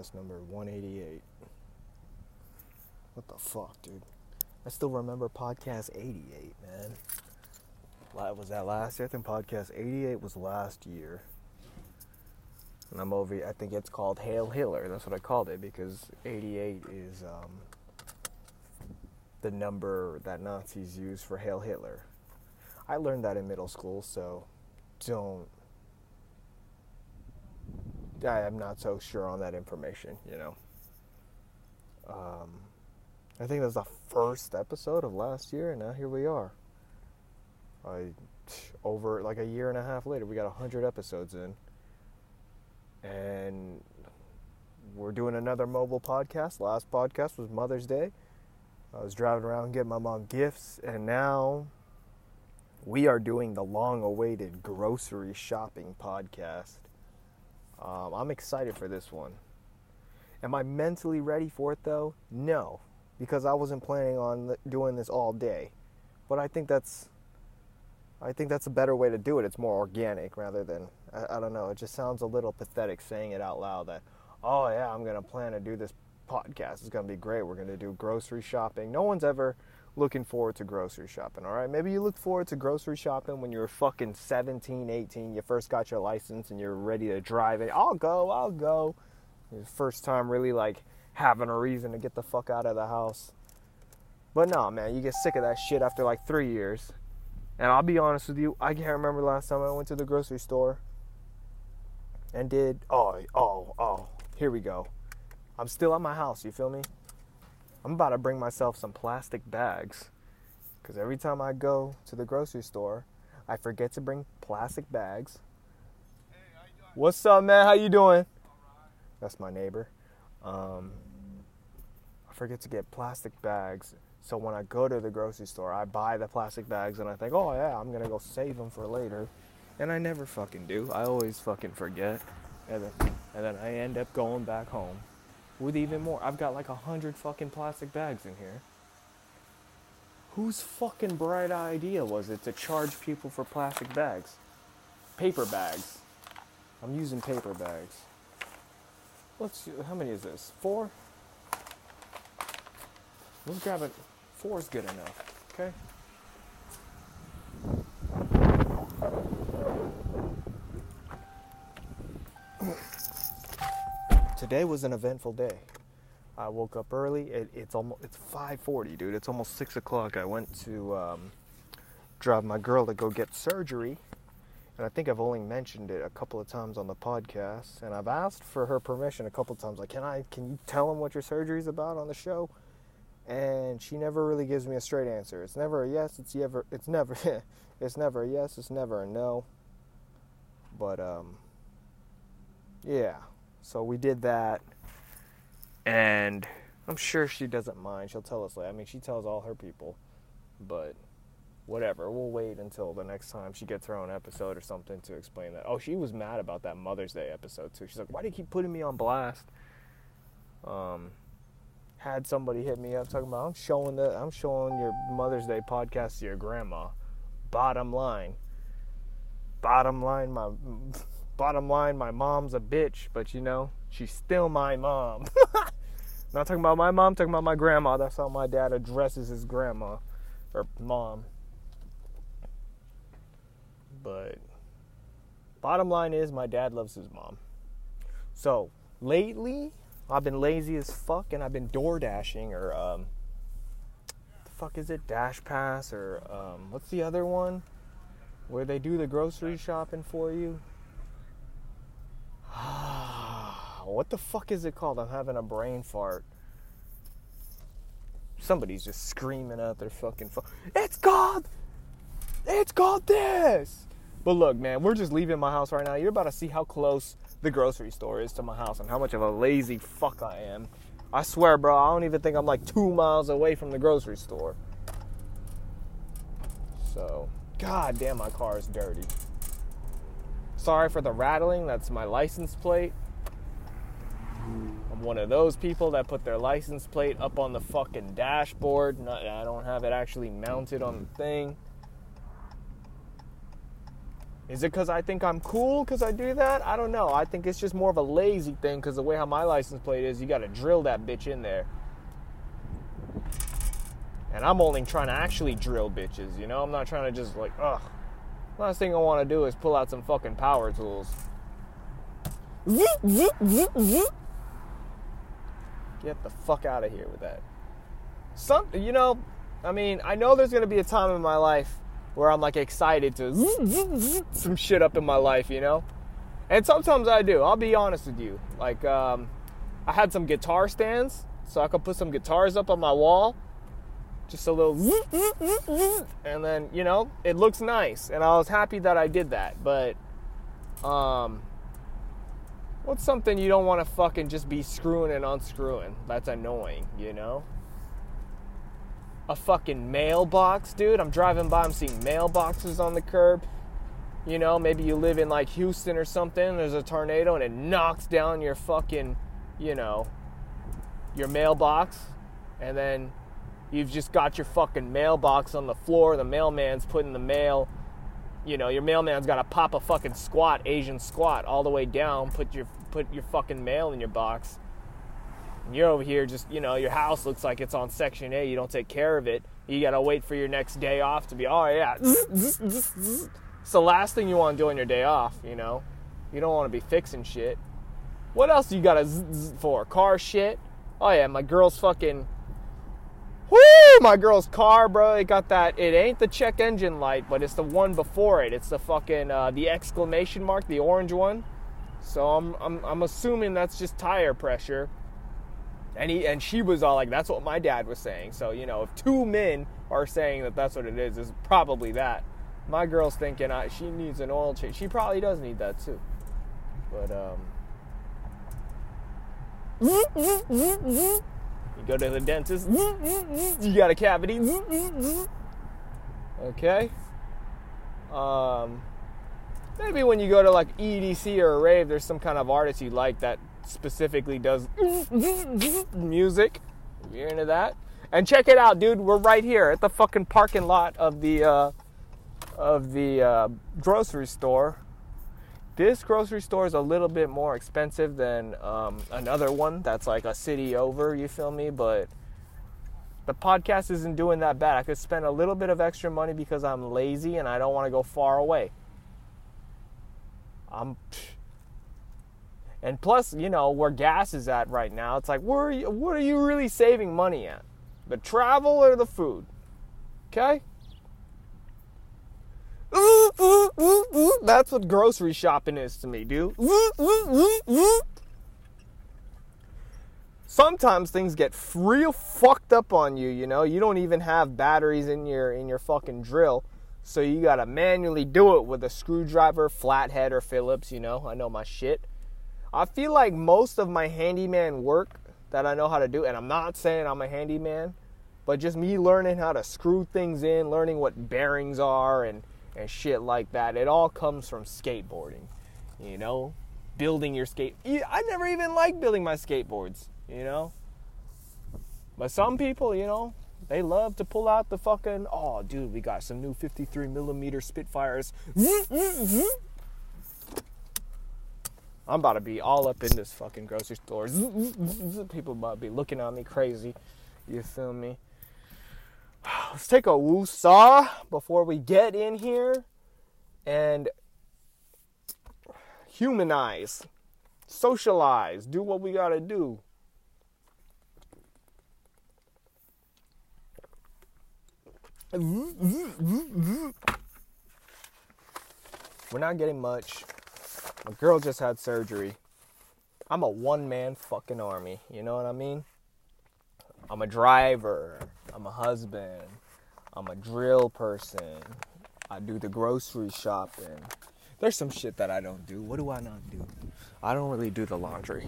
podcast number 188. What the fuck, dude? I still remember podcast 88, man. Was that last year? I think podcast 88 was last year. And I'm over, I think it's called Hail Hitler. That's what I called it because 88 is um, the number that Nazis use for Hail Hitler. I learned that in middle school, so don't I am not so sure on that information, you know. Um, I think that was the first episode of last year, and now here we are. I over like a year and a half later, we got hundred episodes in, and we're doing another mobile podcast. Last podcast was Mother's Day. I was driving around getting my mom gifts, and now we are doing the long-awaited grocery shopping podcast. Um, I'm excited for this one. Am I mentally ready for it though? No, because I wasn't planning on doing this all day. But I think that's I think that's a better way to do it. It's more organic rather than I, I don't know. It just sounds a little pathetic saying it out loud that oh yeah, I'm gonna plan to do this podcast. It's gonna be great. We're gonna do grocery shopping. No one's ever looking forward to grocery shopping, all right? Maybe you look forward to grocery shopping when you're fucking 17, 18, you first got your license and you're ready to drive it. I'll go, I'll go. First time really like having a reason to get the fuck out of the house. But no, man, you get sick of that shit after like three years. And I'll be honest with you, I can't remember last time I went to the grocery store and did, oh, oh, oh, here we go. I'm still at my house, you feel me? I'm about to bring myself some plastic bags because every time I go to the grocery store, I forget to bring plastic bags. Hey, What's up, man? How you doing? That's my neighbor. Um, I forget to get plastic bags, so when I go to the grocery store, I buy the plastic bags and I think, oh yeah, I'm gonna go save them for later, and I never fucking do. I always fucking forget, and then, and then I end up going back home with even more. I've got like a hundred fucking plastic bags in here. Whose fucking bright idea was it to charge people for plastic bags? Paper bags. I'm using paper bags. Let's. How many is this? Four. Let's grab it. Four is good enough. Okay. Today was an eventful day. I woke up early. It, it's almost it's 5:40, dude. It's almost six o'clock. I went to um, drive my girl to go get surgery, and I think I've only mentioned it a couple of times on the podcast. And I've asked for her permission a couple of times. Like, can I? Can you tell them what your surgery's about on the show? And she never really gives me a straight answer. It's never a yes. It's never. It's never. it's never a yes. It's never a no. But um, yeah. So we did that, and I'm sure she doesn't mind. She'll tell us later. I mean, she tells all her people, but whatever. We'll wait until the next time she gets her own episode or something to explain that. Oh, she was mad about that Mother's Day episode too. She's like, "Why do you keep putting me on blast?" Um, had somebody hit me up talking about, "I'm showing the, I'm showing your Mother's Day podcast to your grandma." Bottom line. Bottom line, my bottom line, my mom's a bitch, but you know, she's still my mom. Not talking about my mom, talking about my grandma. That's how my dad addresses his grandma or mom. But bottom line is, my dad loves his mom. So lately, I've been lazy as fuck, and I've been door dashing or um, the fuck is it, Dash Pass or um, what's the other one where they do the grocery shopping for you? what the fuck is it called? I'm having a brain fart. Somebody's just screaming out their fucking phone. It's called. It's called this. But look, man, we're just leaving my house right now. You're about to see how close the grocery store is to my house and how much of a lazy fuck I am. I swear, bro, I don't even think I'm like two miles away from the grocery store. So, god damn, my car is dirty. Sorry for the rattling, that's my license plate. I'm one of those people that put their license plate up on the fucking dashboard. Not, I don't have it actually mounted on the thing. Is it because I think I'm cool because I do that? I don't know. I think it's just more of a lazy thing because the way how my license plate is, you got to drill that bitch in there. And I'm only trying to actually drill bitches, you know? I'm not trying to just like, ugh. Last thing I want to do is pull out some fucking power tools. Get the fuck out of here with that. Some, you know, I mean, I know there's gonna be a time in my life where I'm like excited to some shit up in my life, you know? And sometimes I do. I'll be honest with you. Like, um, I had some guitar stands so I could put some guitars up on my wall. Just a little, and then you know it looks nice, and I was happy that I did that. But, um, what's something you don't want to fucking just be screwing and unscrewing? That's annoying, you know a fucking mailbox, dude. I'm driving by, I'm seeing mailboxes on the curb. You know, maybe you live in like Houston or something, there's a tornado and it knocks down your fucking, you know, your mailbox. And then you've just got your fucking mailbox on the floor. The mailman's putting the mail, you know, your mailman's got to pop a fucking squat, Asian squat, all the way down, put your put your fucking mail in your box and you're over here just, you know, your house looks like it's on Section A. You don't take care of it. You got to wait for your next day off to be, oh, yeah. It's the last thing you want to do on your day off, you know? You don't want to be fixing shit. What else you got to for? Car shit? Oh, yeah, my girl's fucking. Woo! My girl's car, bro. It got that. It ain't the check engine light, but it's the one before it. It's the fucking uh, the exclamation mark, the orange one. So I'm, I'm I'm assuming that's just tire pressure and he and she was all like that's what my dad was saying so you know if two men are saying that that's what it is is probably that my girl's thinking uh, she needs an oil change she probably does need that too but um you go to the dentist you got a cavity okay um maybe when you go to like edc or a rave there's some kind of artist you like that specifically does music. If you're into that. And check it out, dude. We're right here at the fucking parking lot of the uh, of the uh, grocery store. This grocery store is a little bit more expensive than um, another one that's like a city over. You feel me? But the podcast isn't doing that bad. I could spend a little bit of extra money because I'm lazy and I don't want to go far away. I'm. And plus, you know, where gas is at right now, it's like, where are you, what are you really saving money at? The travel or the food? Okay? That's what grocery shopping is to me, dude. Sometimes things get real fucked up on you, you know. You don't even have batteries in your in your fucking drill. So you got to manually do it with a screwdriver, flathead or Phillips, you know. I know my shit. I feel like most of my handyman work that I know how to do, and I'm not saying I'm a handyman, but just me learning how to screw things in, learning what bearings are and, and shit like that, it all comes from skateboarding. You know? Building your skate. I never even like building my skateboards, you know? But some people, you know, they love to pull out the fucking, oh, dude, we got some new 53 millimeter Spitfires. I'm about to be all up in this fucking grocery store. People about to be looking at me crazy. You feel me? Let's take a woo saw before we get in here and humanize, socialize, do what we gotta do. We're not getting much. My girl just had surgery. I'm a one man fucking army. You know what I mean? I'm a driver. I'm a husband. I'm a drill person. I do the grocery shopping. There's some shit that I don't do. What do I not do? I don't really do the laundry.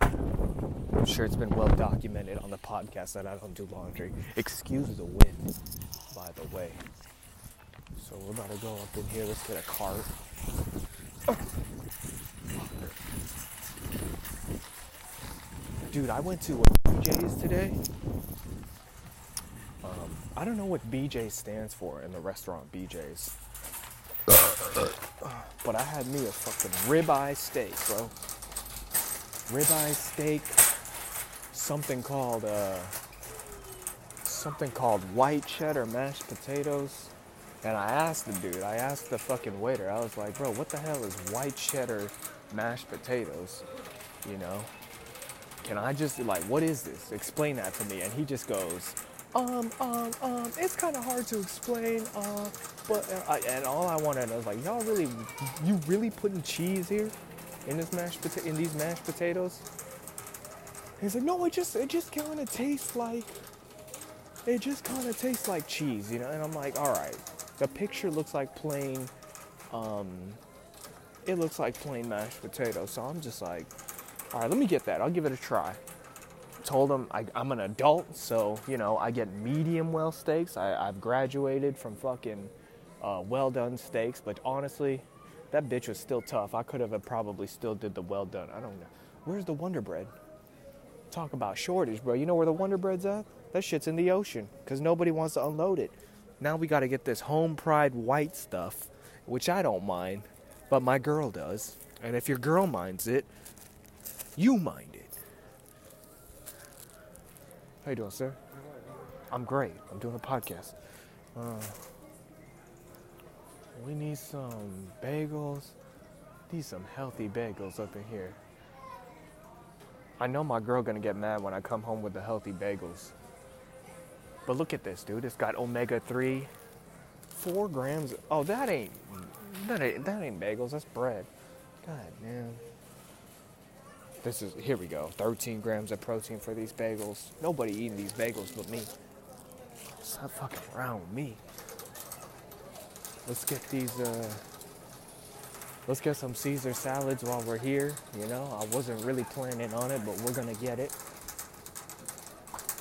I'm sure it's been well documented on the podcast that I don't do laundry. Excuse the wind, by the way. So we're about to go up in here. Let's get a cart. Dude, I went to a BJ's today. I don't know what BJ stands for in the restaurant BJ's. but I had me a fucking ribeye steak, bro. Ribeye steak, something called uh, something called white cheddar mashed potatoes. And I asked the dude, I asked the fucking waiter, I was like, bro, what the hell is white cheddar mashed potatoes? You know? Can I just, like, what is this? Explain that to me. And he just goes, um, um, um, it's kind of hard to explain, uh, but, uh, and all I wanted, was like, y'all really, you really putting cheese here in this mashed pota- in these mashed potatoes? He's like, no, it just, it just kind of tastes like, it just kind of tastes like cheese, you know? And I'm like, all right, the picture looks like plain, um, it looks like plain mashed potatoes. So I'm just like, all right, let me get that. I'll give it a try told him I, am an adult, so you know I get medium well steaks. I, have graduated from fucking uh, well done steaks, but honestly, that bitch was still tough. I could have probably still did the well done. I don't know. Where's the Wonder Bread? Talk about shortage, bro. You know where the Wonder Bread's at? That shit's in the ocean because nobody wants to unload it. Now we got to get this home pride white stuff, which I don't mind, but my girl does. And if your girl minds it, you mind it. How you doing, sir? I'm great. I'm doing a podcast. Uh, we need some bagels. Need some healthy bagels up in here. I know my girl gonna get mad when I come home with the healthy bagels. But look at this, dude. It's got omega three, four grams. Oh, that ain't that ain't that ain't bagels. That's bread. God man. This is here we go. 13 grams of protein for these bagels. Nobody eating these bagels but me. Stop fucking around with me. Let's get these. Uh, let's get some Caesar salads while we're here. You know, I wasn't really planning on it, but we're gonna get it.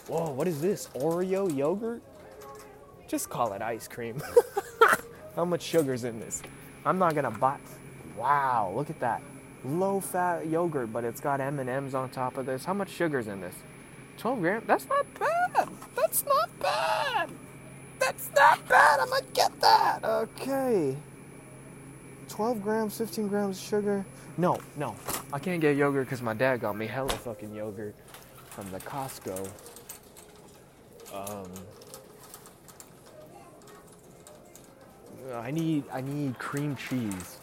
Whoa, what is this? Oreo yogurt? Just call it ice cream. How much sugar's in this? I'm not gonna buy. Wow, look at that low fat yogurt, but it's got M&Ms on top of this. How much sugar's in this? 12 grams? That's not bad. That's not bad. That's not bad. I'm gonna get that. Okay. 12 grams, 15 grams of sugar. No, no. I can't get yogurt because my dad got me hella fucking yogurt from the Costco. Um, I need I need cream cheese.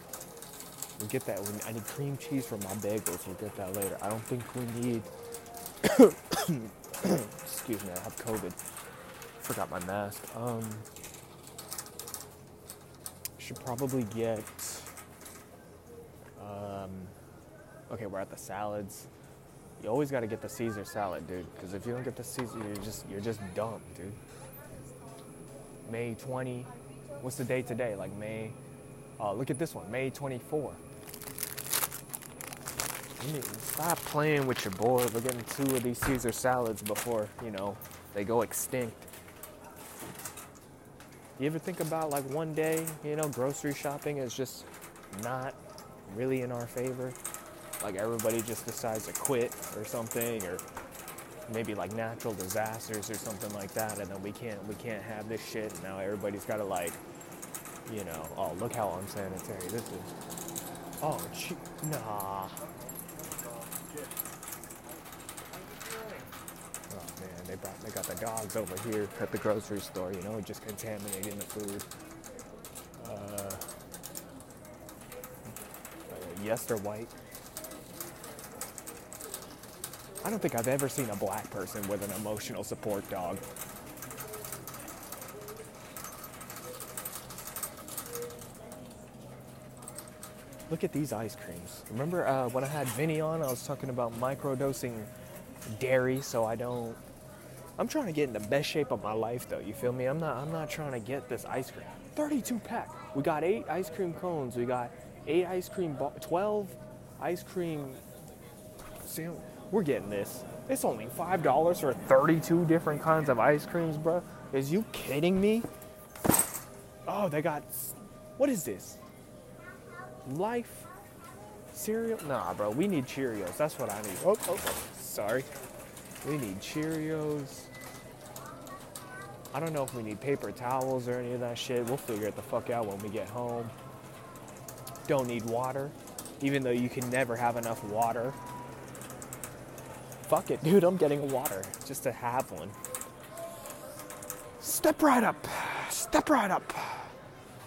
We'll get that. I need cream cheese for my bagels. We'll get that later. I don't think we need. excuse me, I have COVID. Forgot my mask. Um, should probably get. Um, okay, we're at the salads. You always got to get the Caesar salad, dude. Because if you don't get the Caesar, you're just you're just dumb, dude. May 20. What's the date today? Like May. Uh, look at this one, May 24. Stop playing with your boy. We're getting two of these Caesar salads before, you know, they go extinct. You ever think about like one day, you know, grocery shopping is just not really in our favor? Like everybody just decides to quit or something or maybe like natural disasters or something like that and then we can't we can't have this shit. Now everybody's got to like you know, oh, look how unsanitary this is. Oh, gee, nah. They brought, they got the dogs over here at the grocery store, you know, just contaminating the food. Uh, yes, they're white. I don't think I've ever seen a black person with an emotional support dog. Look at these ice creams. Remember uh, when I had Vinny on, I was talking about microdosing dairy so I don't I'm trying to get in the best shape of my life though, you feel me? I'm not I'm not trying to get this ice cream. 32 pack. We got 8 ice cream cones, we got 8 ice cream 12 ice cream we're getting this. It's only $5 for 32 different kinds of ice creams, bro. Is you kidding me? Oh, they got What is this? Life cereal? Nah, bro. We need Cheerios. That's what I need. Oh, oh, oh. sorry. We need Cheerios. I don't know if we need paper towels or any of that shit. We'll figure it the fuck out when we get home. don't need water, even though you can never have enough water. Fuck it, dude, I'm getting water just to have one. Step right up. Step right up.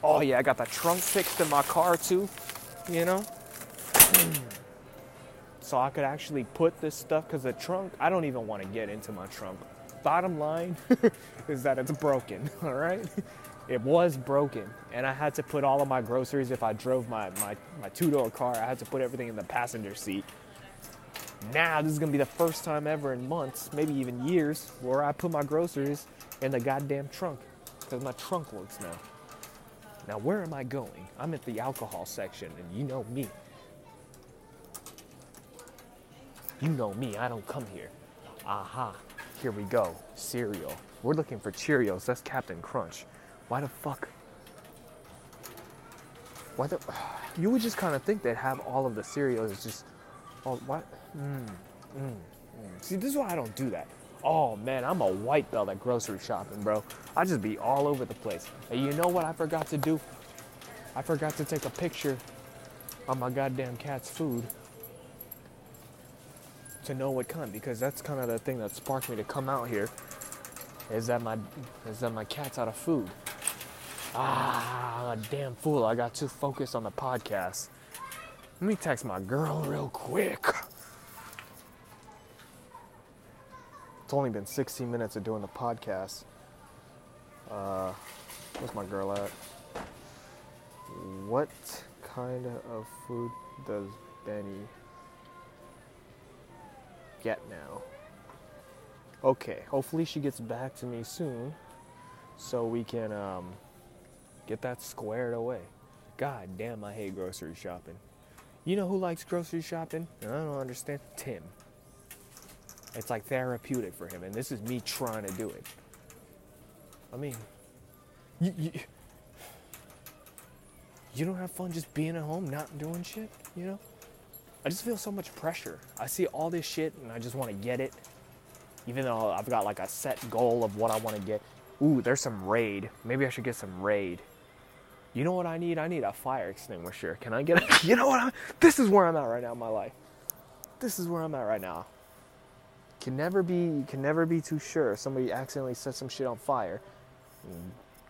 Oh, yeah, I got the trunk fixed in my car too, you know? so I could actually put this stuff, because the trunk, I don't even want to get into my trunk. Bottom line is that it's broken, all right? It was broken, and I had to put all of my groceries. If I drove my, my, my two door car, I had to put everything in the passenger seat. Now, this is gonna be the first time ever in months, maybe even years, where I put my groceries in the goddamn trunk because my trunk works now. Now, where am I going? I'm at the alcohol section, and you know me. You know me, I don't come here. Aha, here we go. Cereal. We're looking for Cheerios. That's Captain Crunch. Why the fuck? Why the? You would just kind of think they'd have all of the cereals just. Oh, what? Mm, mm, mm. See, this is why I don't do that. Oh man, I'm a white belt at grocery shopping, bro. I just be all over the place. And you know what I forgot to do? I forgot to take a picture on my goddamn cat's food to know what kind because that's kind of the thing that sparked me to come out here is that my is that my cat's out of food. Ah, a damn fool. I got too focused on the podcast. Let me text my girl real quick. It's only been 16 minutes of doing the podcast. Uh, where's my girl at? What kind of food does Benny get now? Okay, hopefully she gets back to me soon so we can um, get that squared away. God damn, I hate grocery shopping. You know who likes grocery shopping? I don't understand. Tim. It's like therapeutic for him, and this is me trying to do it. I mean, you, you, you don't have fun just being at home, not doing shit, you know? I just feel so much pressure. I see all this shit and I just want to get it. Even though I've got like a set goal of what I want to get. Ooh, there's some raid. Maybe I should get some raid. You know what I need? I need a fire extinguisher. Can I get it? You know what? I'm, this is where I'm at right now in my life. This is where I'm at right now. Can never be can never be too sure. Somebody accidentally set some shit on fire.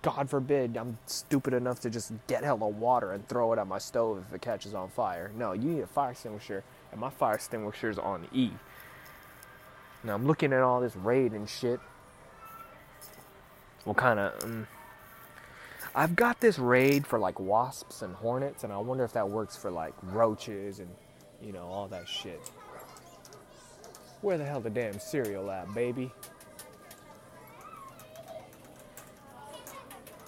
God forbid I'm stupid enough to just get hella water and throw it at my stove if it catches on fire. No, you need a fire extinguisher, and my fire extinguisher is on E. Now I'm looking at all this raid and shit. What kind of? Um, I've got this raid for like wasps and hornets, and I wonder if that works for like roaches and you know all that shit. Where the hell the damn cereal at, baby?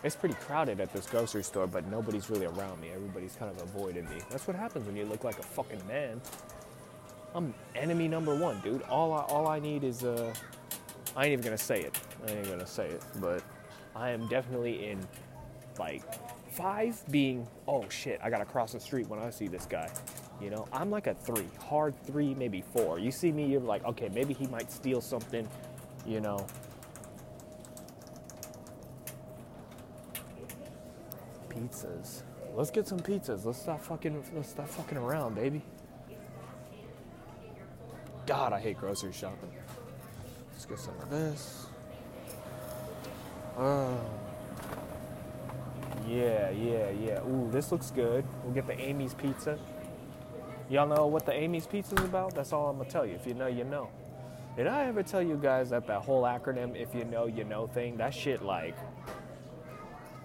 It's pretty crowded at this grocery store, but nobody's really around me. Everybody's kind of avoiding me. That's what happens when you look like a fucking man. I'm enemy number one, dude. All I, all I need is uh, I ain't even gonna say it. I ain't gonna say it, but I am definitely in like five being oh shit. I gotta cross the street when I see this guy. You know, I'm like a three, hard three, maybe four. You see me, you're like, okay, maybe he might steal something. You know, pizzas. Let's get some pizzas. Let's stop fucking. Let's stop fucking around, baby. God, I hate grocery shopping. Let's get some of this. Oh. Yeah, yeah, yeah. Ooh, this looks good. We'll get the Amy's pizza. Y'all know what the Amy's pizza is about? That's all I'm gonna tell you. If you know, you know. Did I ever tell you guys that that whole acronym, if you know, you know thing, that shit like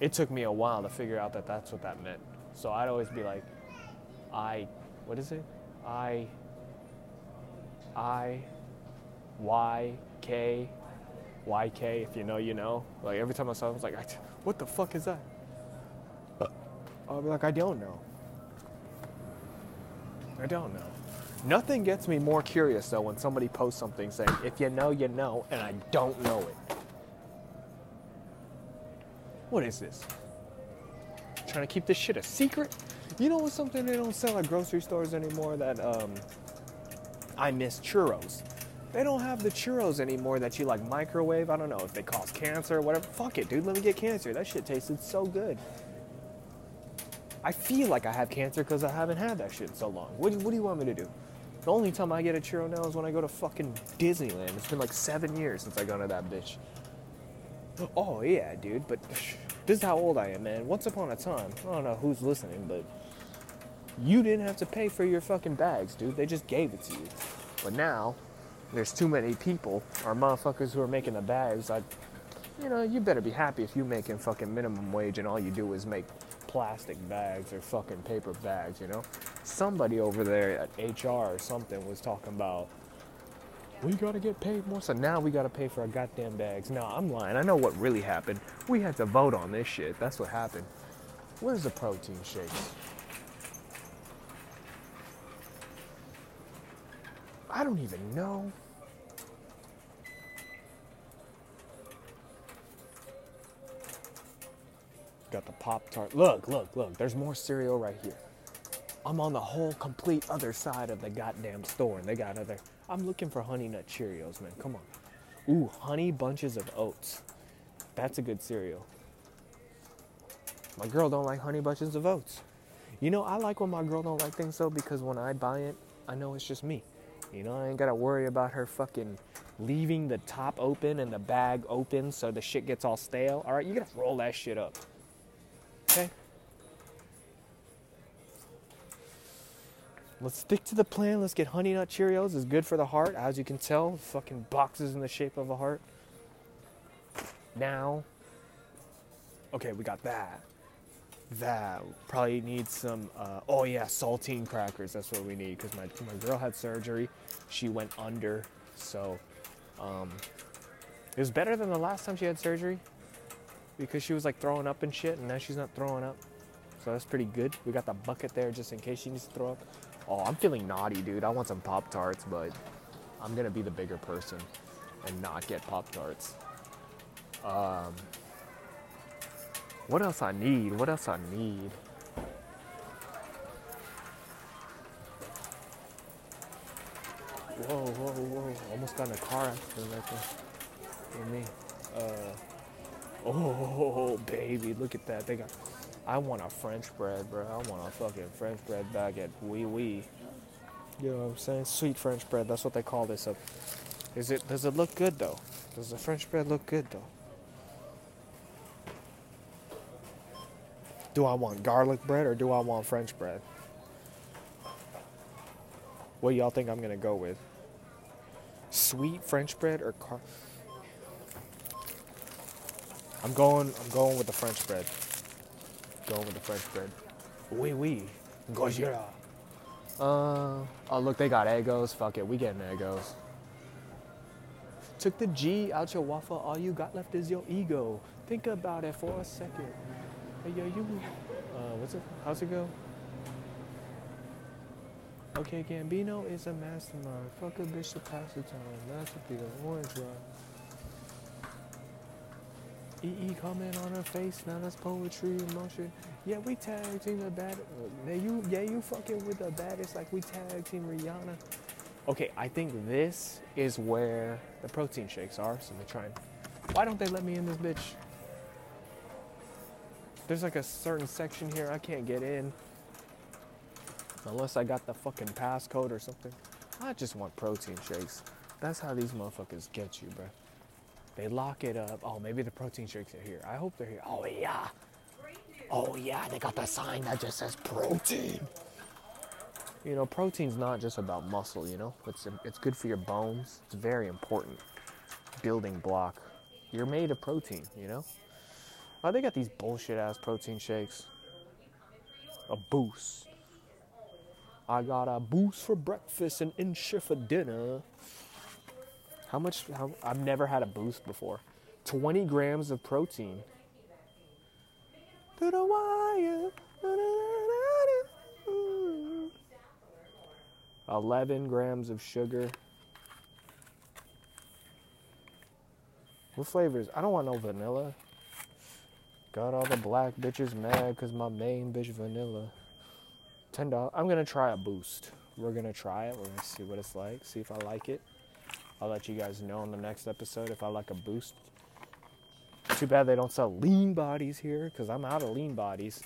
it took me a while to figure out that that's what that meant. So I'd always be like, I, what is it? I, I, Y, K, Y, K, if you know, you know. Like every time I saw it, I was like, what the fuck is that? Uh. I'll be like, I don't know. I don't know. Nothing gets me more curious though when somebody posts something saying, if you know, you know, and I don't know it. What is this? Trying to keep this shit a secret? You know what's something they don't sell at grocery stores anymore that um, I miss churros. They don't have the churros anymore that you like microwave. I don't know if they cause cancer or whatever. Fuck it, dude. Let me get cancer. That shit tasted so good. I feel like I have cancer because I haven't had that shit in so long. What do, what do you want me to do? The only time I get a churro now is when I go to fucking Disneyland. It's been like seven years since I gone to that bitch. Oh yeah, dude. But this is how old I am, man. Once upon a time, I don't know who's listening, but you didn't have to pay for your fucking bags, dude. They just gave it to you. But now, there's too many people or motherfuckers who are making the bags. I, you know, you better be happy if you're making fucking minimum wage and all you do is make plastic bags or fucking paper bags, you know? Somebody over there at HR or something was talking about we gotta get paid more. So now we gotta pay for our goddamn bags. No, I'm lying. I know what really happened. We had to vote on this shit. That's what happened. Where's the protein shakes? I don't even know. Got the Pop Tart. Look, look, look. There's more cereal right here. I'm on the whole complete other side of the goddamn store and they got other. I'm looking for Honey Nut Cheerios, man. Come on. Ooh, Honey Bunches of Oats. That's a good cereal. My girl don't like Honey Bunches of Oats. You know, I like when my girl don't like things though because when I buy it, I know it's just me. You know, I ain't gotta worry about her fucking leaving the top open and the bag open so the shit gets all stale. All right, you gotta roll that shit up. Okay? Let's stick to the plan. Let's get Honey Nut Cheerios. It's good for the heart, as you can tell. Fucking boxes in the shape of a heart. Now, okay, we got that. That probably need some. Uh, oh yeah, saltine crackers. That's what we need because my my girl had surgery. She went under, so um, it was better than the last time she had surgery because she was like throwing up and shit, and now she's not throwing up. So that's pretty good. We got the bucket there just in case she needs to throw up. Oh, I'm feeling naughty, dude. I want some Pop Tarts, but I'm gonna be the bigger person and not get Pop Tarts. Um, what else I need? What else I need? Whoa, whoa, whoa. Almost got in a car accident right there. Me. Uh, oh, baby, look at that. They got. I want a French bread, bro. I want a fucking French bread baguette. Wee wee. You know what I'm saying? Sweet French bread. That's what they call this. Up. Is it? Does it look good though? Does the French bread look good though? Do I want garlic bread or do I want French bread? What y'all think I'm gonna go with? Sweet French bread or car? I'm going. I'm going with the French bread. Going with the French bread. Oui, oui. Gojira. Uh. Oh, look, they got Eggos. Fuck it, we getting Eggos. Took the G out your waffle. All you got left is your ego. Think about it for a second. Hey, yo, you. Uh, what's it? How's it go? Okay, Gambino is a mastermind. Fuck a bitch to pass the time. That's a big orange rock. EE comment on her face. Now that's poetry in motion. Yeah, we tag team the bad. Yeah, you, yeah, you fucking with the baddest like we tag team Rihanna. Okay, I think this is where the protein shakes are. So let me try and. Why don't they let me in this bitch? There's like a certain section here I can't get in. Unless I got the fucking passcode or something. I just want protein shakes. That's how these motherfuckers get you, bro. They lock it up. Oh, maybe the protein shakes are here. I hope they're here. Oh, yeah. Oh, yeah, they got the sign that just says protein. You know, protein's not just about muscle, you know? It's, it's good for your bones. It's very important. Building block. You're made of protein, you know? Oh, they got these bullshit ass protein shakes. A boost. I got a boost for breakfast and Ensure for dinner. How much? How, I've never had a boost before. 20 grams of protein. To the wire. 11 grams of sugar. What flavors? I don't want no vanilla. Got all the black bitches mad because my main bitch vanilla. Ten dollars. I'm gonna try a boost. We're gonna try it. We're gonna see what it's like. See if I like it. I'll let you guys know in the next episode if I like a boost. Too bad they don't sell lean bodies here because I'm out of lean bodies.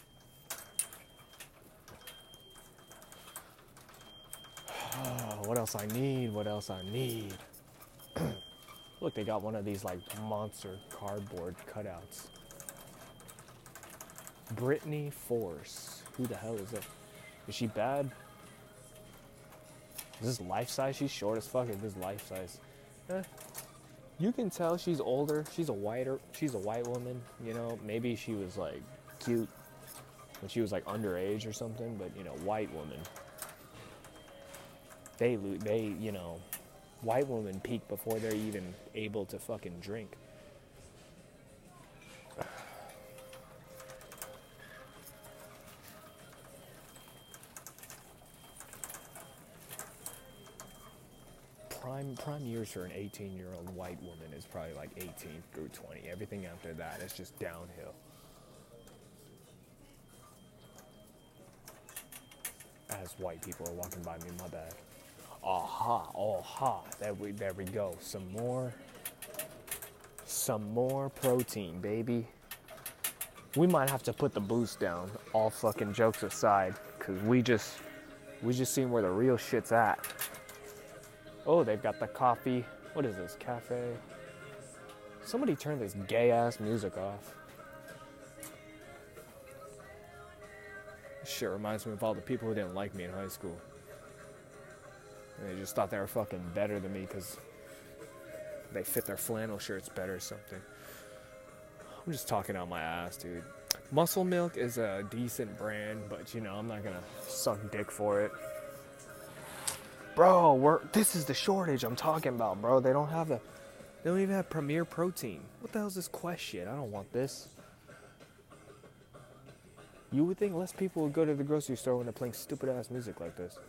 What else I need? What else I need? Look, they got one of these like monster cardboard cutouts. Brittany Force. Who the hell is it? Is she bad? Is this life size? She's short as fuck. Is this life size? Eh. You can tell she's older. She's a whiter. She's a white woman. You know, maybe she was like cute when she was like underage or something. But you know, white woman. They they you know, white women peak before they're even able to fucking drink. Prime prime years for an 18 year old white woman is probably like 18 through 20. Everything after that is just downhill. As white people are walking by me, my bad. Aha, aha. There we there we go. Some more some more protein, baby. We might have to put the boost down, all fucking jokes aside, cause we just we just seen where the real shit's at. Oh, they've got the coffee. What is this? Cafe? Somebody turn this gay ass music off. This shit reminds me of all the people who didn't like me in high school. They just thought they were fucking better than me because they fit their flannel shirts better or something. I'm just talking out my ass, dude. Muscle Milk is a decent brand, but you know, I'm not gonna suck dick for it. Bro, we're, this is the shortage I'm talking about, bro. They don't have the, they don't even have Premier Protein. What the hell is this Quest shit? I don't want this. You would think less people would go to the grocery store when they're playing stupid ass music like this.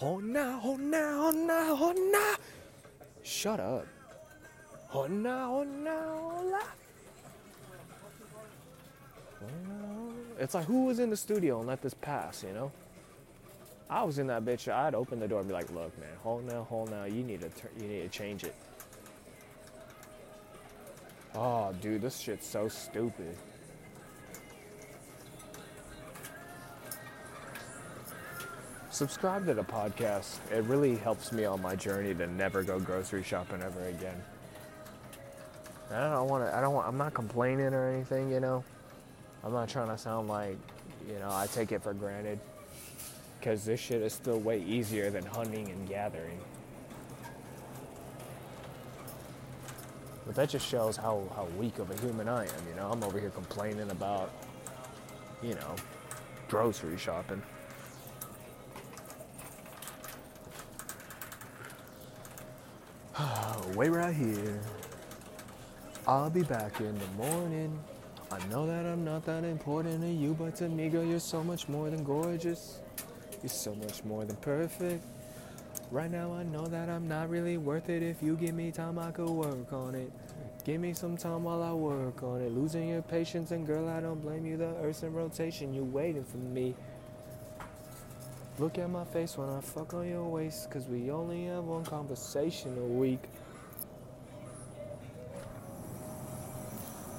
Oh now, oh now, oh now, oh now. Shut up. Oh now, oh now, oh now. It's like who was in the studio and let this pass, you know? I was in that bitch. I'd open the door and be like, "Look, man, hold now, hold now. You need to, you need to change it." Oh, dude, this shit's so stupid. Subscribe to the podcast. It really helps me on my journey to never go grocery shopping ever again. I don't want to. I don't want. I'm not complaining or anything. You know. I'm not trying to sound like, you know, I take it for granted because this shit is still way easier than hunting and gathering. But that just shows how, how weak of a human I am, you know? I'm over here complaining about, you know, grocery shopping. Wait right here. I'll be back in the morning. I know that I'm not that important to you, but to me, girl, you're so much more than gorgeous. You're so much more than perfect. Right now, I know that I'm not really worth it. If you give me time, I could work on it. Give me some time while I work on it. Losing your patience, and girl, I don't blame you. The earth's in rotation, you waiting for me. Look at my face when I fuck on your waist, cause we only have one conversation a week.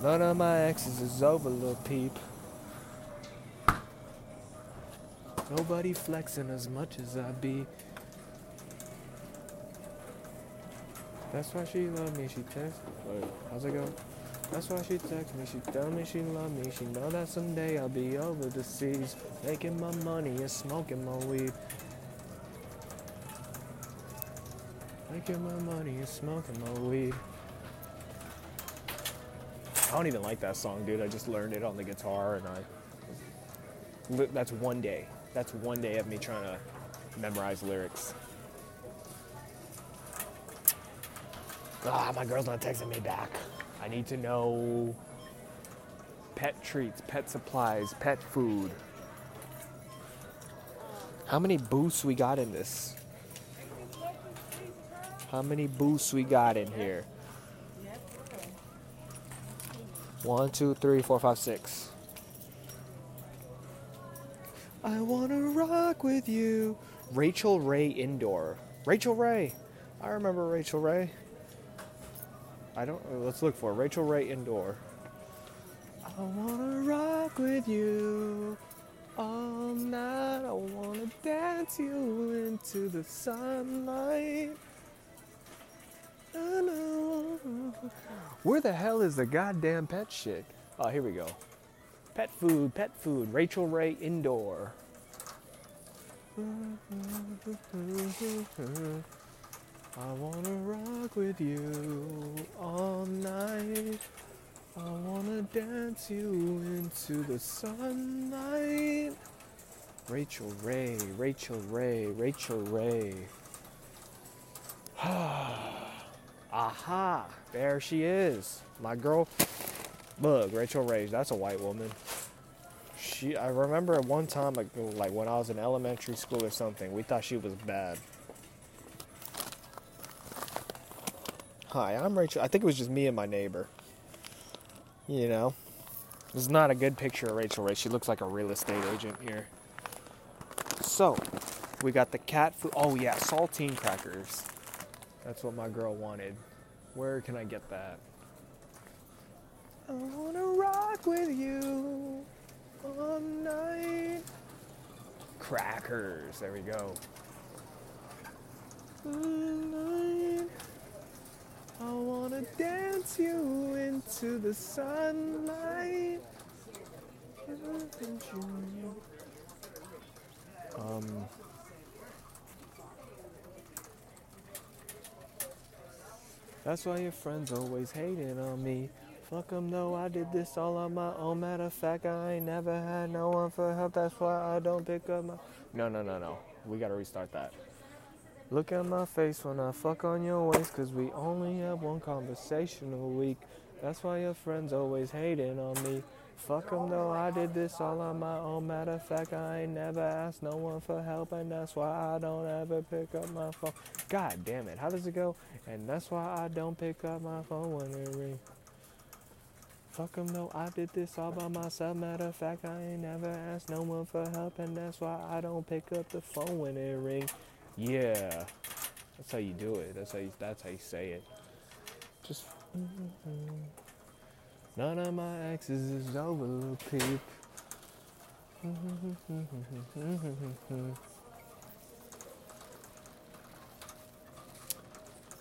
None of my exes is over, little peep. Nobody flexing as much as I be. That's why she love me. She text. Wait, how's it go? That's why she text me. She tell me she love me. She know that someday I'll be over the seas, making my money and smoking my weed. Making my money and smoking my weed. I don't even like that song, dude. I just learned it on the guitar, and I. That's one day. That's one day of me trying to memorize lyrics. Ah, my girl's not texting me back. I need to know pet treats, pet supplies, pet food. How many boosts we got in this? How many boosts we got in here? One, two, three, four, five, six. I wanna rock with you. Rachael Ray Indoor. Rachael Ray. I remember Rachael Ray. I don't. Uh, let's look for Rachael Ray Indoor. I wanna rock with you. All night I wanna dance you into the sunlight. I know. Where the hell is the goddamn pet shit? Oh, here we go. Pet food, pet food. Rachael Ray Indoor. I wanna rock with you all night. I wanna dance you into the sunlight. Rachael Ray, Rachael Ray, Rachael Ray. Aha, there she is. My girl. Look, Rachael Ray, that's a white woman. She, I remember at one time, like, like when I was in elementary school or something, we thought she was bad. Hi, I'm Rachael. I think it was just me and my neighbor. You know, this is not a good picture of Rachael Ray. She looks like a real estate agent here. So, we got the cat food. Oh yeah, saltine crackers. That's what my girl wanted. Where can I get that? I wanna rock with you all night. Crackers. There we go. Night. I wanna dance you into the sunlight. Um. That's why your friends always hating on me. Fuck 'em though, I did this all on my own. Matter of fact, I ain't never had no one for help. That's why I don't pick up my. No, no, no, no. We gotta restart that. Look at my face when I fuck on your waist, cause we only have one conversation a week. That's why your friends always hating on me. Fuck 'em though, I did this all on my own. Matter of fact, I ain't never asked no one for help, and that's why I don't ever pick up my phone. God damn it, how does it go? And that's why I don't pick up my phone when it rings. Fuck 'em though, I did this all by myself. Matter of fact, I ain't never asked no one for help, and that's why I don't pick up the phone when it rings. Yeah, that's how you do it. That's how you, that's how you say it. Just mm-hmm. none of my exes is over, little peep.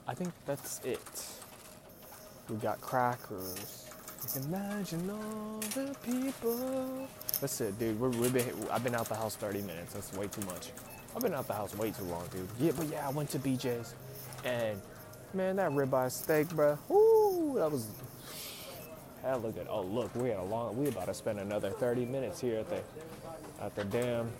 I think that's it. We got crackers. Imagine all the people. That's it, dude. We're, we've been, I've been out the house 30 minutes. That's way too much. I've been out the house way too long, dude. Yeah, but yeah, I went to BJ's, and man, that ribeye steak, bro. Woo, that was hella good. Oh, look, we had a long. We about to spend another 30 minutes here at the at the damn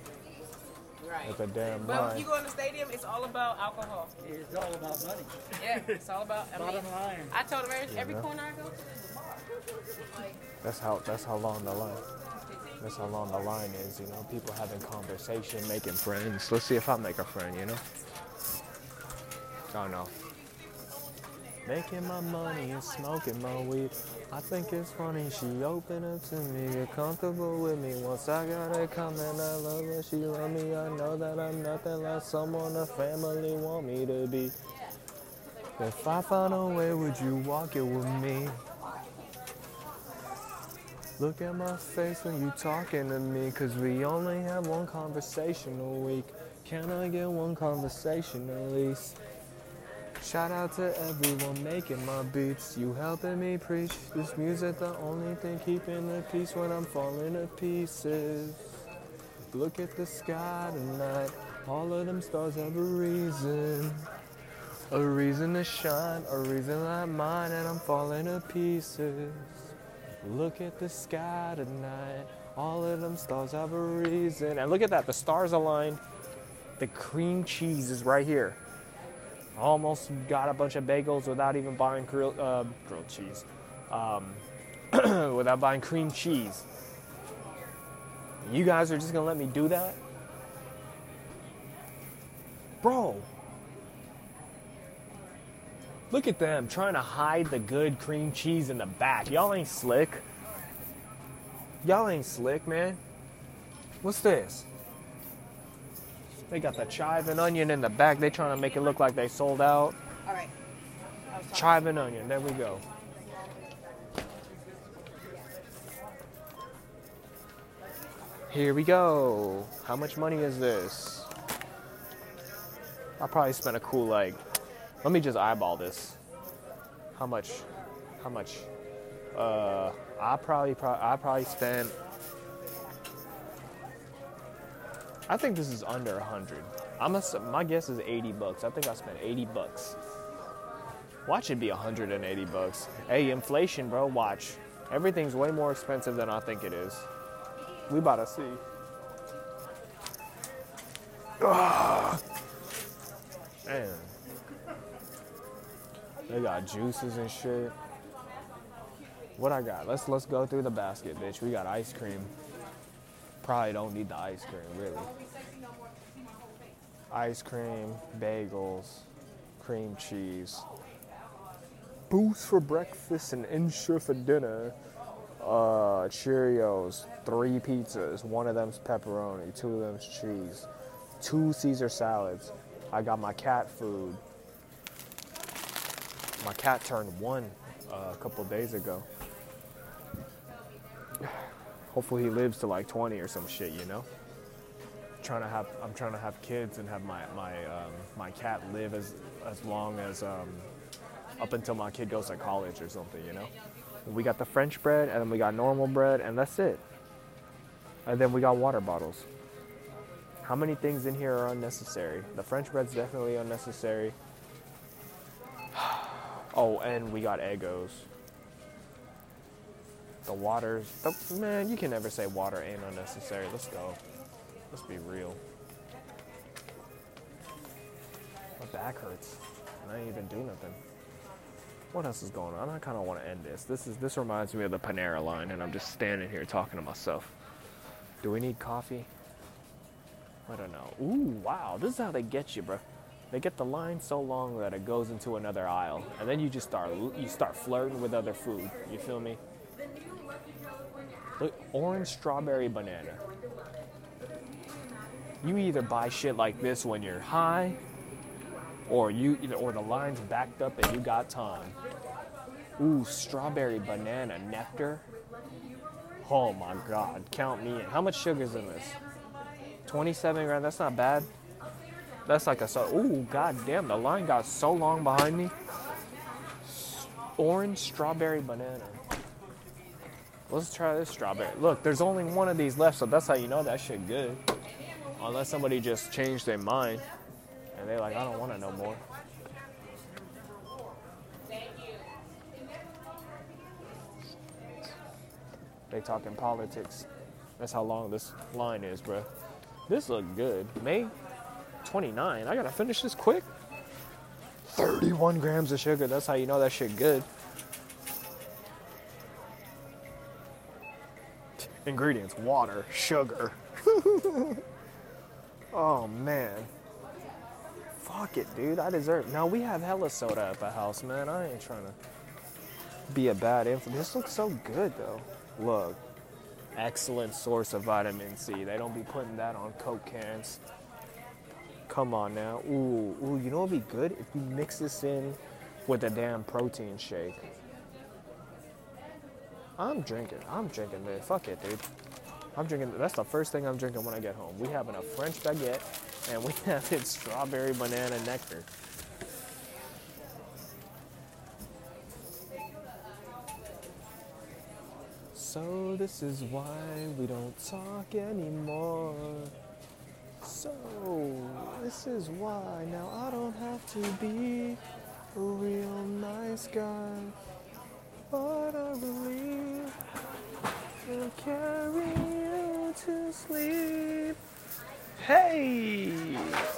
Right. at the damn But when line. you go in the stadium, it's all about alcohol. It's all about money. Yeah, it's all about. I mean, Bottom line. I told them every, every Yeah. corner I go to, That's how that's how long the line. That's how long the line is, you know. People having conversation, making friends. Let's see if I make a friend, you know. Oh no. Making my money and smoking my weed. I think it's funny she opened up to me, get comfortable with me. Once I got it coming, I love her, she love me. I know that I'm nothing like someone the family want me to be. If I found a way, would you walk it with me? Look at my face when you talking to me, cause we only have one conversation a week. Can I get one conversation at least? Shout out to everyone making my beats. You helping me preach this music, the only thing keeping the peace when I'm falling to pieces. Look at the sky tonight. All of them stars have a reason. A reason to shine, a reason like mine, and I'm falling to pieces. Look at the sky tonight. All of them stars have a reason. And look at that, the stars aligned. The cream cheese is right here. Almost got a bunch of bagels without even buying grilled, uh, grilled cheese. Um, without buying cream cheese. You guys are just gonna let me do that? Bro, Look at them trying to hide the good cream cheese in the back. Y'all ain't slick. Y'all ain't slick, man. What's this? They got the chive and onion in the back. They trying to make it look like they sold out. all right. I Chive and onion. There we go. Here we go. How much money is this? I'll probably spend a cool like. Let me just eyeball this. How much? How much? Uh, I probably pro- I probably spent. I think this is under a hundred. I'm my guess is 80 bucks. I think I spent 80 bucks. Watch it be 180 bucks. Hey, inflation, bro. Watch. Everything's way more expensive than I think it is. We about to see. Ugh. Man. They got juices and shit. What I got? Let's let's go through the basket, bitch. We got ice cream. Probably don't need the ice cream, really. Ice cream, bagels, cream cheese. Boost for breakfast and Ensure for dinner. Uh, Cheerios, three pizzas. One of them's pepperoni, two of them's cheese, two Caesar salads. I got my cat food. My cat turned one uh, a couple days ago. Hopefully he lives to like 20 or some shit, you know. Trying to have, I'm trying to have kids and have my my um, my cat live as as long as um, up until my kid goes to college or something, you know. We got the French bread and then we got normal bread and that's it. And then we got water bottles. How many things in here are unnecessary? The French bread's definitely unnecessary. Oh, and we got Eggos. The waters. The, man, you can never say water ain't unnecessary. Let's go. Let's be real. My back hurts. I ain't even do nothing. What else is going on? I kind of want to end this. This is this reminds me of the Panera line, and I'm just standing here talking to myself. Do we need coffee? I don't know. Ooh, wow! This is how they get you, bro. They get the line so long that it goes into another aisle, and then you just start you start flirting with other food. You feel me? Look, orange, strawberry, banana. You either buy shit like this when you're high, or you or the line's backed up and you got time. Ooh, strawberry, banana, nectar. Oh my God, count me in. How much sugar's in this? 27 grams. That's not bad. That's like a so. Ooh, god damn! The line got so long behind me. Orange, strawberry, banana. Let's try this strawberry. Look, there's only one of these left, so that's how you know that shit good. Unless somebody just changed their mind and they like, I don't want to know more. They talking politics. That's how long this line is, bro. This look good. May 29. I gotta finish this quick. 31 grams of sugar. That's how you know that shit good. Ingredients water, sugar. oh man. Fuck it, dude. I deserve. Now we have hella soda at the house, man. I ain't trying to be a bad influence. This looks so good though. Look. Excellent source of vitamin C. They don't be putting that on Coke cans. Come on now. Ooh, ooh, you know what'd be good? If you mix this in with a damn protein shake. I'm drinking. I'm drinking this. Fuck it, dude. I'm drinking. That's the first thing I'm drinking when I get home. We having a French baguette, and we having strawberry banana nectar. So this is why we don't talk anymore. So this is why now I don't have to be a real nice guy, but I believe I'll carry you to sleep. Hey,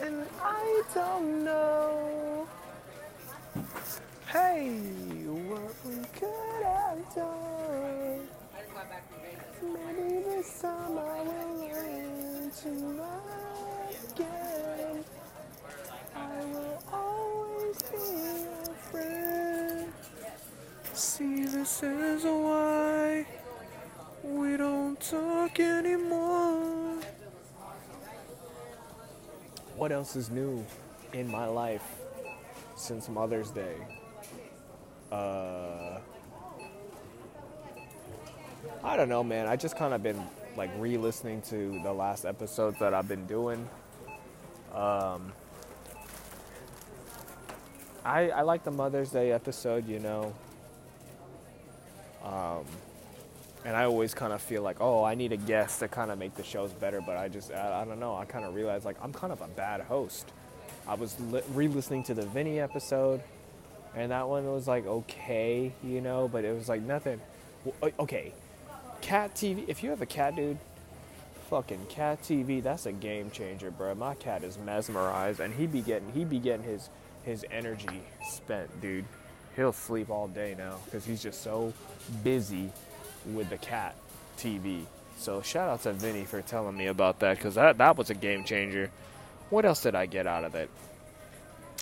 and I don't know. Hey, what we could have done. Maybe this time I will learn to love again. I will always be your friend. See, this is why we don't talk anymore. What else is new in my life since Mother's Day? Uh, I don't know, man. I just kind of been like re-listening to the last episodes that I've been doing. Um, I I like the Mother's Day episode, you know. Um, and I always kind of feel like, oh, I need a guest to kind of make the shows better. But I just, I, I don't know. I kind of realized like I'm kind of a bad host. I was li- re-listening to the Vinny episode, and that one was like okay, you know, but it was like nothing. Well, Okay, cat TV. If you have a cat, dude, fucking cat TV. That's a game changer, bro. My cat is mesmerized, and he be getting he be getting his his energy spent, dude. He'll sleep all day now because he's just so busy with the cat TV. So shout out to Vinny for telling me about that because that that was a game changer. What else did I get out of it?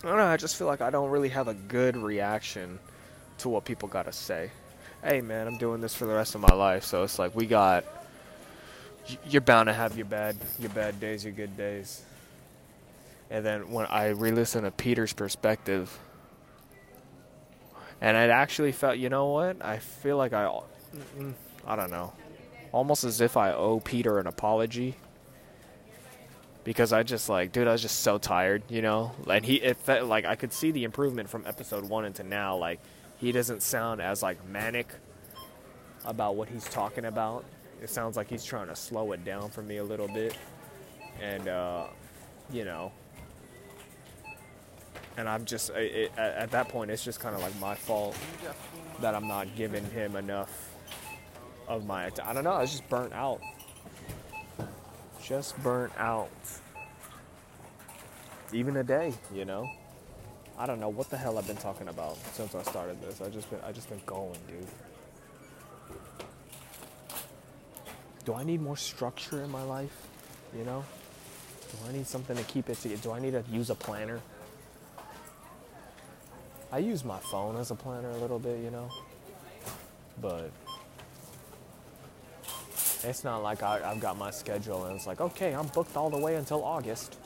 I don't know. I just feel like I don't really have a good reaction to what people got to say. Hey, man, I'm doing this for the rest of my life, so it's like we got. You're bound to have your bad, your bad days, your good days. And then when I re-listened to Peter's perspective, and I actually felt, you know what? I feel like I, I don't know, almost as if I owe Peter an apology because I just like, dude, I was just so tired, you know. And he, it felt like I could see the improvement from episode one into now. Like, he doesn't sound as like manic about what he's talking about. It sounds like he's trying to slow it down for me a little bit, and uh, you know. And I'm just it, it, at at that point, it's just kind of like my fault that I'm not giving him enough of my. I don't know. I was just burnt out just burnt out. Even a day, you know. I don't know what the hell I've been talking about since I started this. I just been I just been going, dude. Do I need more structure in my life? You know? Do I need something to keep it together? Do I need to use a planner? I use my phone as a planner a little bit, you know. But it's not like I, I've got my schedule and it's like, okay, I'm booked all the way until August.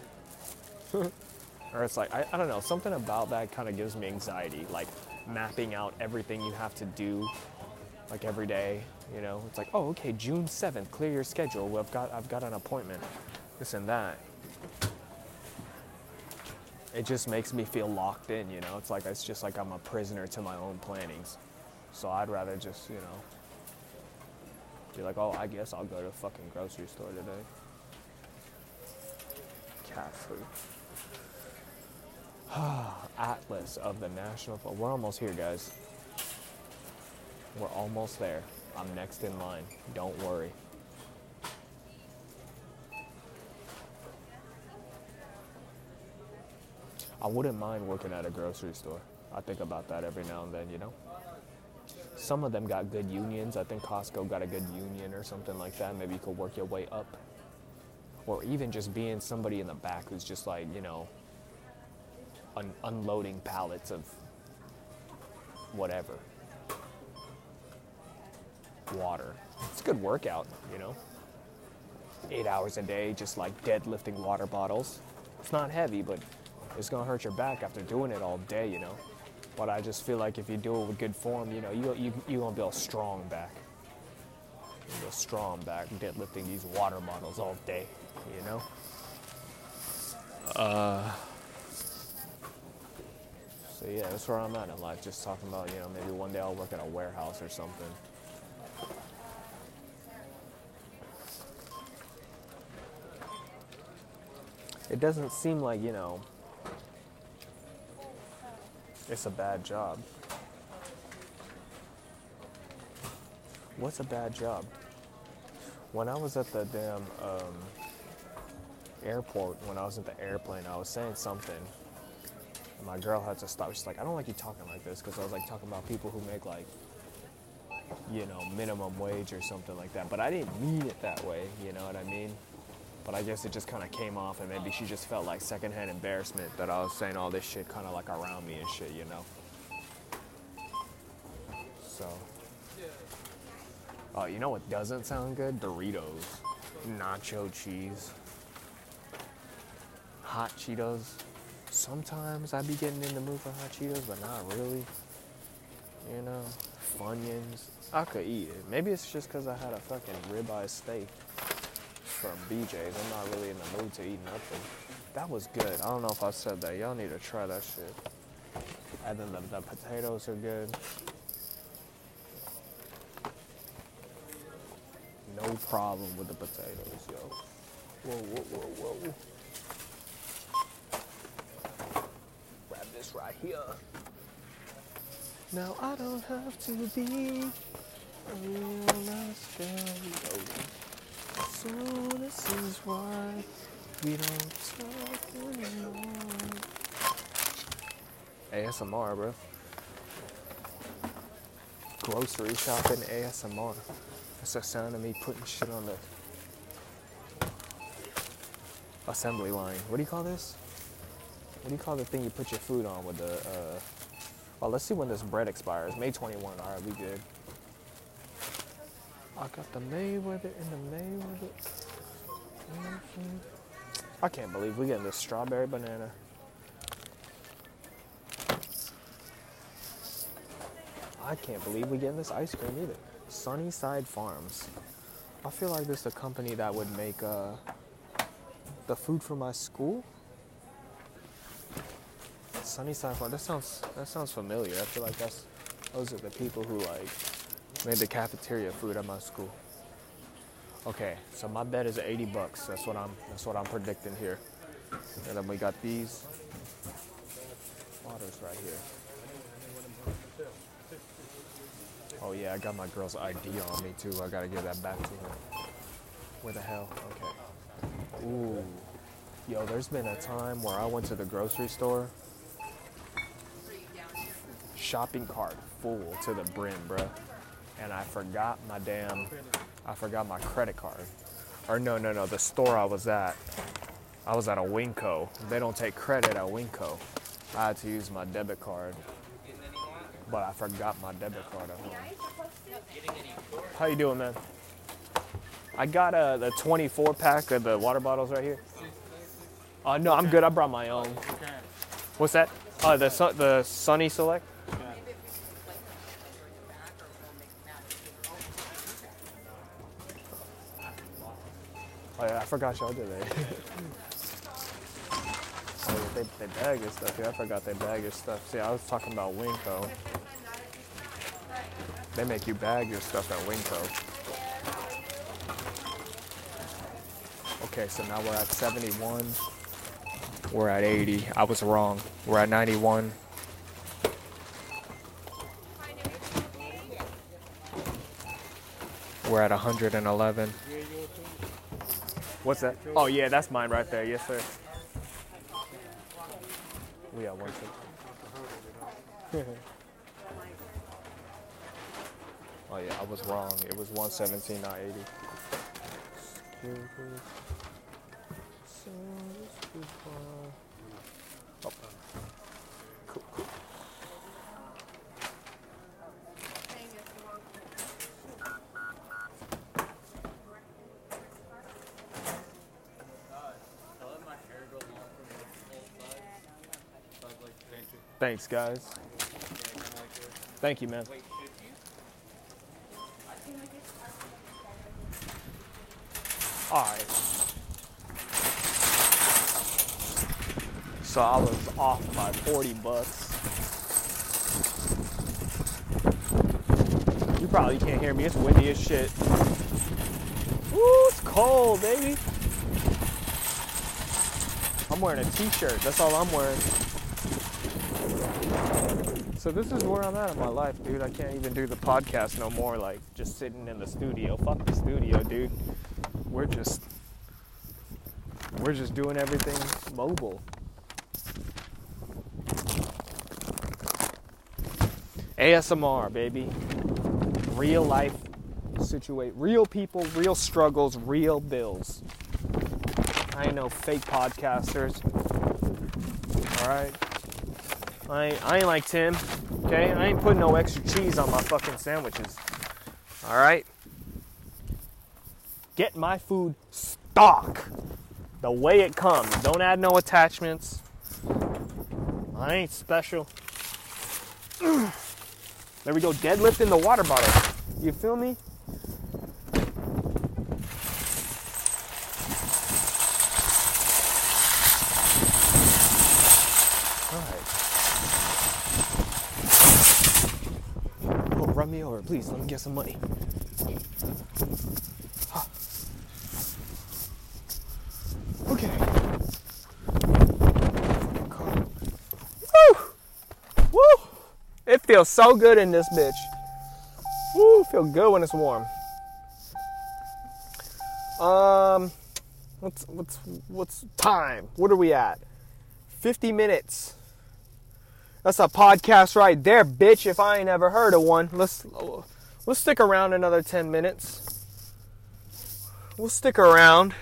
or it's like, I, I don't know, something about that kind of gives me anxiety. Like mapping out everything you have to do, like every day. You know, it's like, oh, okay, June 7th, clear your schedule. Well, I've got, I've got an appointment, this and that. It just makes me feel locked in, you know. It's like it's just like I'm a prisoner to my own plannings. So I'd rather just, you know, be like, oh, I guess I'll go to a fucking grocery store today. Cat food. Atlas of the National. We're almost here, guys. We're almost there. I'm next in line. Don't worry. I wouldn't mind working at a grocery store. I think about that every now and then, you know? Some of them got good unions. I think Costco got a good union or something like that. Maybe you could work your way up. Or even just being somebody in the back who's just like, you know, un- unloading pallets of whatever. Water. It's a good workout, you know? Eight hours a day, just like deadlifting water bottles. It's not heavy, but it's gonna hurt your back after doing it all day, you know? But I just feel like if you do it with good form, you know, you you you gonna build a strong back. You build strong back, deadlifting these water bottles all day, you know. Uh. So yeah, that's where I'm at in life. Just talking about, you know, maybe one day I'll work at a warehouse or something. It doesn't seem like, you know, it's a bad job. What's a bad job? When I was at the damn um, airport, when I was at the airplane, I was saying something. And my girl had to stop. She's like, I don't like you talking like this because I was like talking about people who make like, you know, minimum wage or something like that. But I didn't mean it that way, you know what I mean? But I guess it just kind of came off, and maybe she just felt like secondhand embarrassment that I was saying all this shit kind of like around me and shit, you know? So. Oh, you know what doesn't sound good? Doritos. Nacho cheese. Hot Cheetos. Sometimes I'd be getting in the mood for hot Cheetos, but not really. You know, Funyuns. I could eat it. Maybe it's just because I had a fucking ribeye steak from BJ's. I'm not really in the mood to eat nothing. That was good. I don't know if I said that. Y'all need to try that shit. And then the, the potatoes are good. No problem with the potatoes, yo. Whoa, whoa, whoa, whoa. Grab this right here. Now I don't have to be a real nice girl. So this is why we don't talk anymore. ASMR, bro. Grocery shopping ASMR. That's the sound of me putting shit on the assembly line. What do you call this? What do you call the thing you put your food on with the? Uh... Well, let's see when this bread expires. May 21. All right, we good. I got the Mayweather and the Mayweather. Mhm. I can't believe we're getting this strawberry banana. I can't believe we're getting this ice cream either. Sunnyside Farms. I feel like this is a company that would make uh, the food for my school. Sunnyside Farm. That sounds that sounds familiar. I feel like that's those are the people who like made the cafeteria food at my school. Okay, so my bet is 80 bucks. That's what I'm that's what I'm predicting here. And then we got these waters right here. Oh yeah, I got my girl's ID on me too. I gotta give that back to her. Where the hell? Okay. Ooh. Yo, there's been a time where I went to the grocery store, shopping cart full to the brim, bruh. And I forgot my damn, I forgot my credit card. Or no, no, no, the store I was at, I was at a Winco. They don't take credit at Winco. I had to use my debit card. But I forgot my debit card at home. How you doing, man? I got a the 24 pack of the water bottles right here. Uh, no, I'm good. I brought my own. What's that? Uh, the the Sunny Select. Oh yeah, I forgot y'all did that. oh, they, they bag your stuff. Yeah, I forgot they bag your stuff. See, I was talking about Winco. They make you bag your stuff at Winco. Okay, so now we're at 71. We're at 80. I was wrong. We're at 91. We're at 111. What's that? Oh yeah, that's mine right there. Yes, sir. We got one. Oh yeah, I was wrong. It was 117, not 80. Thanks, guys. Thank you, man. All right. So I was off by 40 bucks. You probably can't hear me. It's windy as shit. Ooh, it's cold, baby. I'm wearing a t-shirt. That's all I'm wearing. So this is where I'm at in my life, dude. I can't even do the podcast no more. Like just sitting in the studio. Fuck the studio, dude. We're just we're just doing everything mobile. ASMR, baby. Real life situate, real people, real struggles, real bills. I ain't no fake podcasters. All right. I ain't, I ain't like Tim. Okay, I ain't putting no extra cheese on my fucking sandwiches. All right. Get my food stock the way it comes. Don't add no attachments. I ain't special. There we go, deadlifting the water bottle. You feel me? Alright. Oh, run me over, please. Let me get some money. Okay. Woo! Woo! It feels so good in this bitch. Woo! Feel good when it's warm. Um, what's what's what's time? What are we at? 50 minutes. That's a podcast right there, bitch. If I ain't ever heard of one, let's let's stick around another 10 minutes. We'll stick around.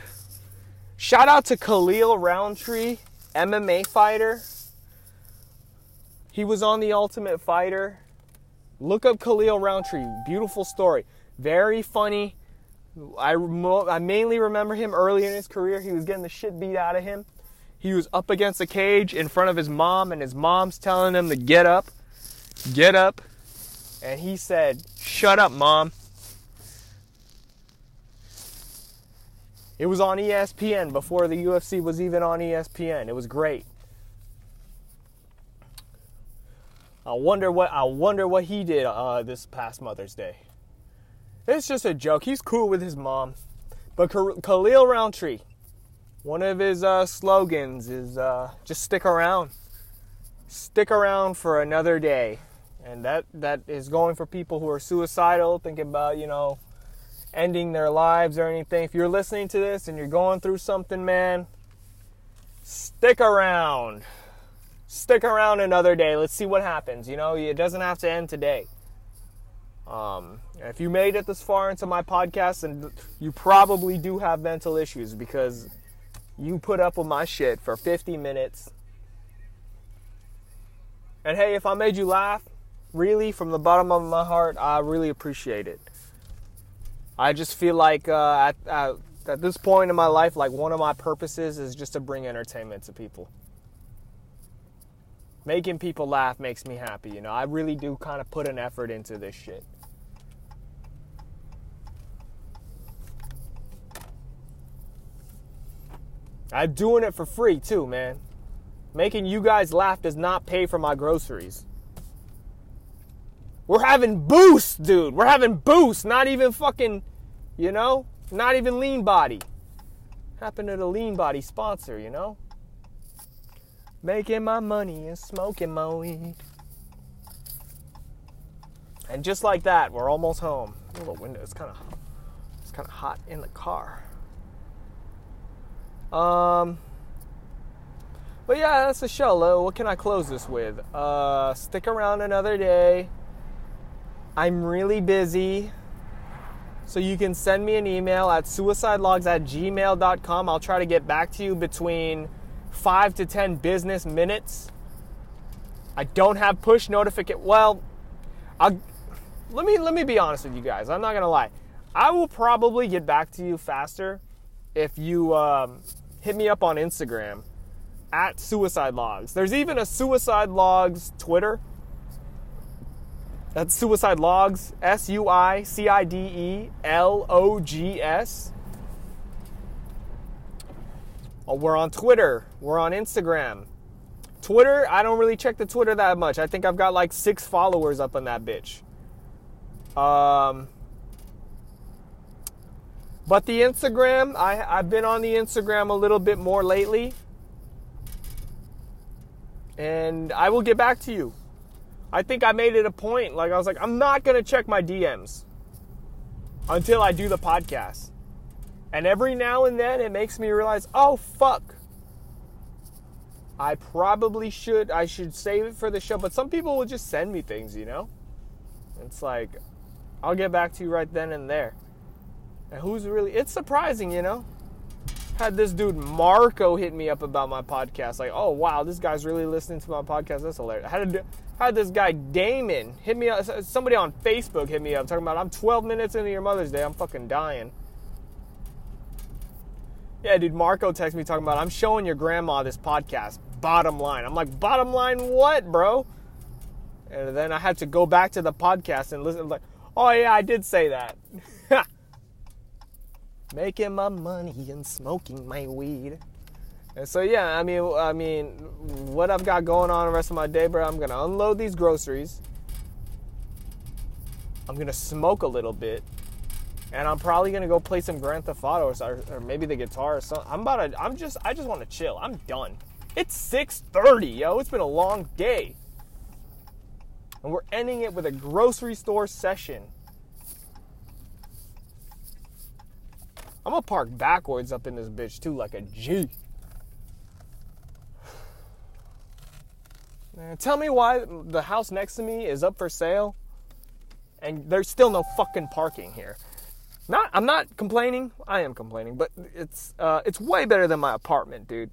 Shout out to Khalil Rountree, MMA fighter. He was on the Ultimate Fighter. Look up Khalil Rountree. Beautiful story. Very funny. I, I mainly remember him early in his career. He was getting the shit beat out of him. He was up against a cage in front of his mom, and his mom's telling him to get up, get up. And he said, Shut up, mom. It was on ESPN before the UFC was even on ESPN. It was great. I wonder what I wonder what he did uh, this past Mother's Day. It's just a joke. He's cool with his mom, but Khalil Rountree, one of his uh, slogans is uh, "Just stick around, stick around for another day," and that that is going for people who are suicidal, thinking about you know ending their lives or anything. If you're listening to this and you're going through something, man, stick around. Stick around another day. Let's see what happens. You know, it doesn't have to end today. Um, if you made it this far into my podcast, and you probably do have mental issues because you put up with my shit for 50 minutes. And hey, if I made you laugh, really, from the bottom of my heart, I really appreciate it. I just feel like uh, at, this point in my life, like one of my purposes is just to bring entertainment to people. Making people laugh makes me happy, you know. I really do kind of put an effort into this shit. I'm doing it for free too, man. Making you guys laugh does not pay for my groceries. We're having boost, dude. We're having boost. Not even fucking, you know, not even lean body. Happened to the lean body sponsor, you know? Making my money and smoking my weed. And just like that, we're almost home. A little window. is kind of, it's kind of hot in the car. Um. But yeah, that's the show. What can I close this with? Uh, stick around another day. I'm really busy. So you can send me an email at suicidelogs at gmail.com. I'll try to get back to you between five to ten business minutes. I don't have push notification. Well, I'll, let me let me be honest with you guys. I'm not gonna lie. I will probably get back to you faster if you um, hit me up on Instagram at Suicide Logs. There's even a Suicide Logs Twitter. That's Suicide Logs, S U I C I D E L O G S. Oh, we're on Twitter. We're on Instagram. Twitter, I don't really check the Twitter that much. I think I've got like six followers up on that bitch. Um, but the Instagram, I, I've been on the Instagram a little bit more lately. And I will get back to you. I think I made it a point. Like, I was like, I'm not going to check my DMs until I do the podcast. And every now and then it makes me realize, oh, fuck. I probably should, I should save it for the show. But some people will just send me things, you know? It's like, I'll get back to you right then and there. And who's really, it's surprising, you know? Had this dude Marco hit me up about my podcast. Like, oh wow, this guy's really listening to my podcast. That's hilarious. I had, a, had this guy Damon hit me up. Somebody on Facebook hit me up talking about I'm 12 minutes into your Mother's Day. I'm fucking dying. Yeah, dude, Marco texted me talking about I'm showing your grandma this podcast. Bottom line. I'm like, bottom line what, bro? And then I had to go back to the podcast and listen, like, oh yeah, I did say that. Making my money and smoking my weed. And so yeah, I mean, I mean, what I've got going on the rest of my day, bro. I'm gonna unload these groceries. I'm gonna smoke a little bit, and I'm probably gonna go play some Grand Theft Auto or, or maybe the guitar or something. I'm about to. I'm just. I just want to chill. I'm done. It's 6:30, yo. It's been a long day, and we're ending it with a grocery store session. I'm gonna park backwards up in this bitch too, like a G. Tell me why the house next to me is up for sale and there's still no fucking parking here. Not, I'm not complaining. I am complaining, but it's uh, it's way better than my apartment, dude.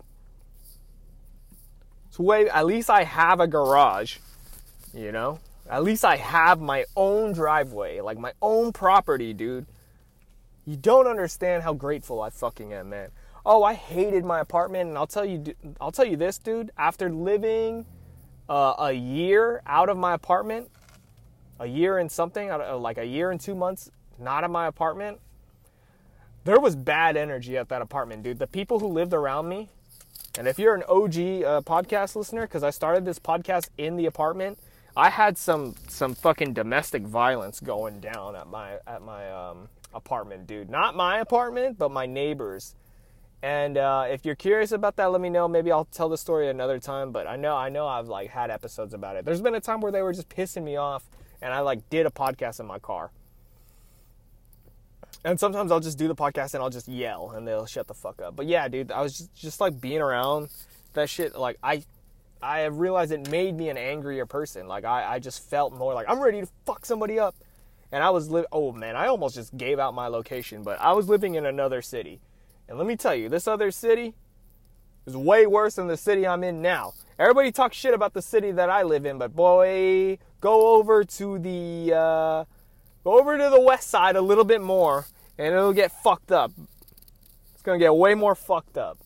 It's way. At least I have a garage, you know. At least I have my own driveway, like my own property, dude. You don't understand how grateful I fucking am, man. Oh, I hated my apartment, and I'll tell you, I'll tell you this, dude. After living uh, a year out of my apartment, a year and something, like a year and two months not in my apartment, there was bad energy at that apartment, dude. The people who lived around me, and if you're an OG uh, podcast listener, because I started this podcast in the apartment, I had some some fucking domestic violence going down at my at my um, apartment, dude. Not my apartment, but my neighbors. And uh, if you're curious about that, let me know. Maybe I'll tell the story another time. But I know I know I've like had episodes about it. There's been a time where they were just pissing me off, and I like did a podcast in my car. And sometimes I'll just do the podcast and I'll just yell and they'll shut the fuck up. But yeah, dude, I was just, just like being around that shit. Like I, I have realized it made me an angrier person. Like I, I just felt more like I'm ready to fuck somebody up. And I was li- oh man, I almost just gave out my location, but I was living in another city. And let me tell you, this other city is way worse than the city I'm in now. Everybody talks shit about the city that I live in, but boy, go over to the uh, go over to the west side a little bit more, and it'll get fucked up. It's gonna get way more fucked up.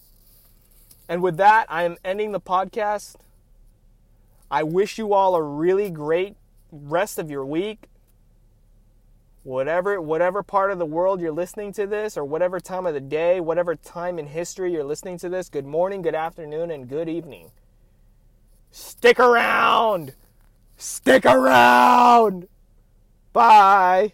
And with that, I am ending the podcast. I wish you all a really great rest of your week whatever whatever part of the world you're listening to this or whatever time of the day whatever time in history you're listening to this good morning good afternoon and good evening. Stick around. Stick around. Bye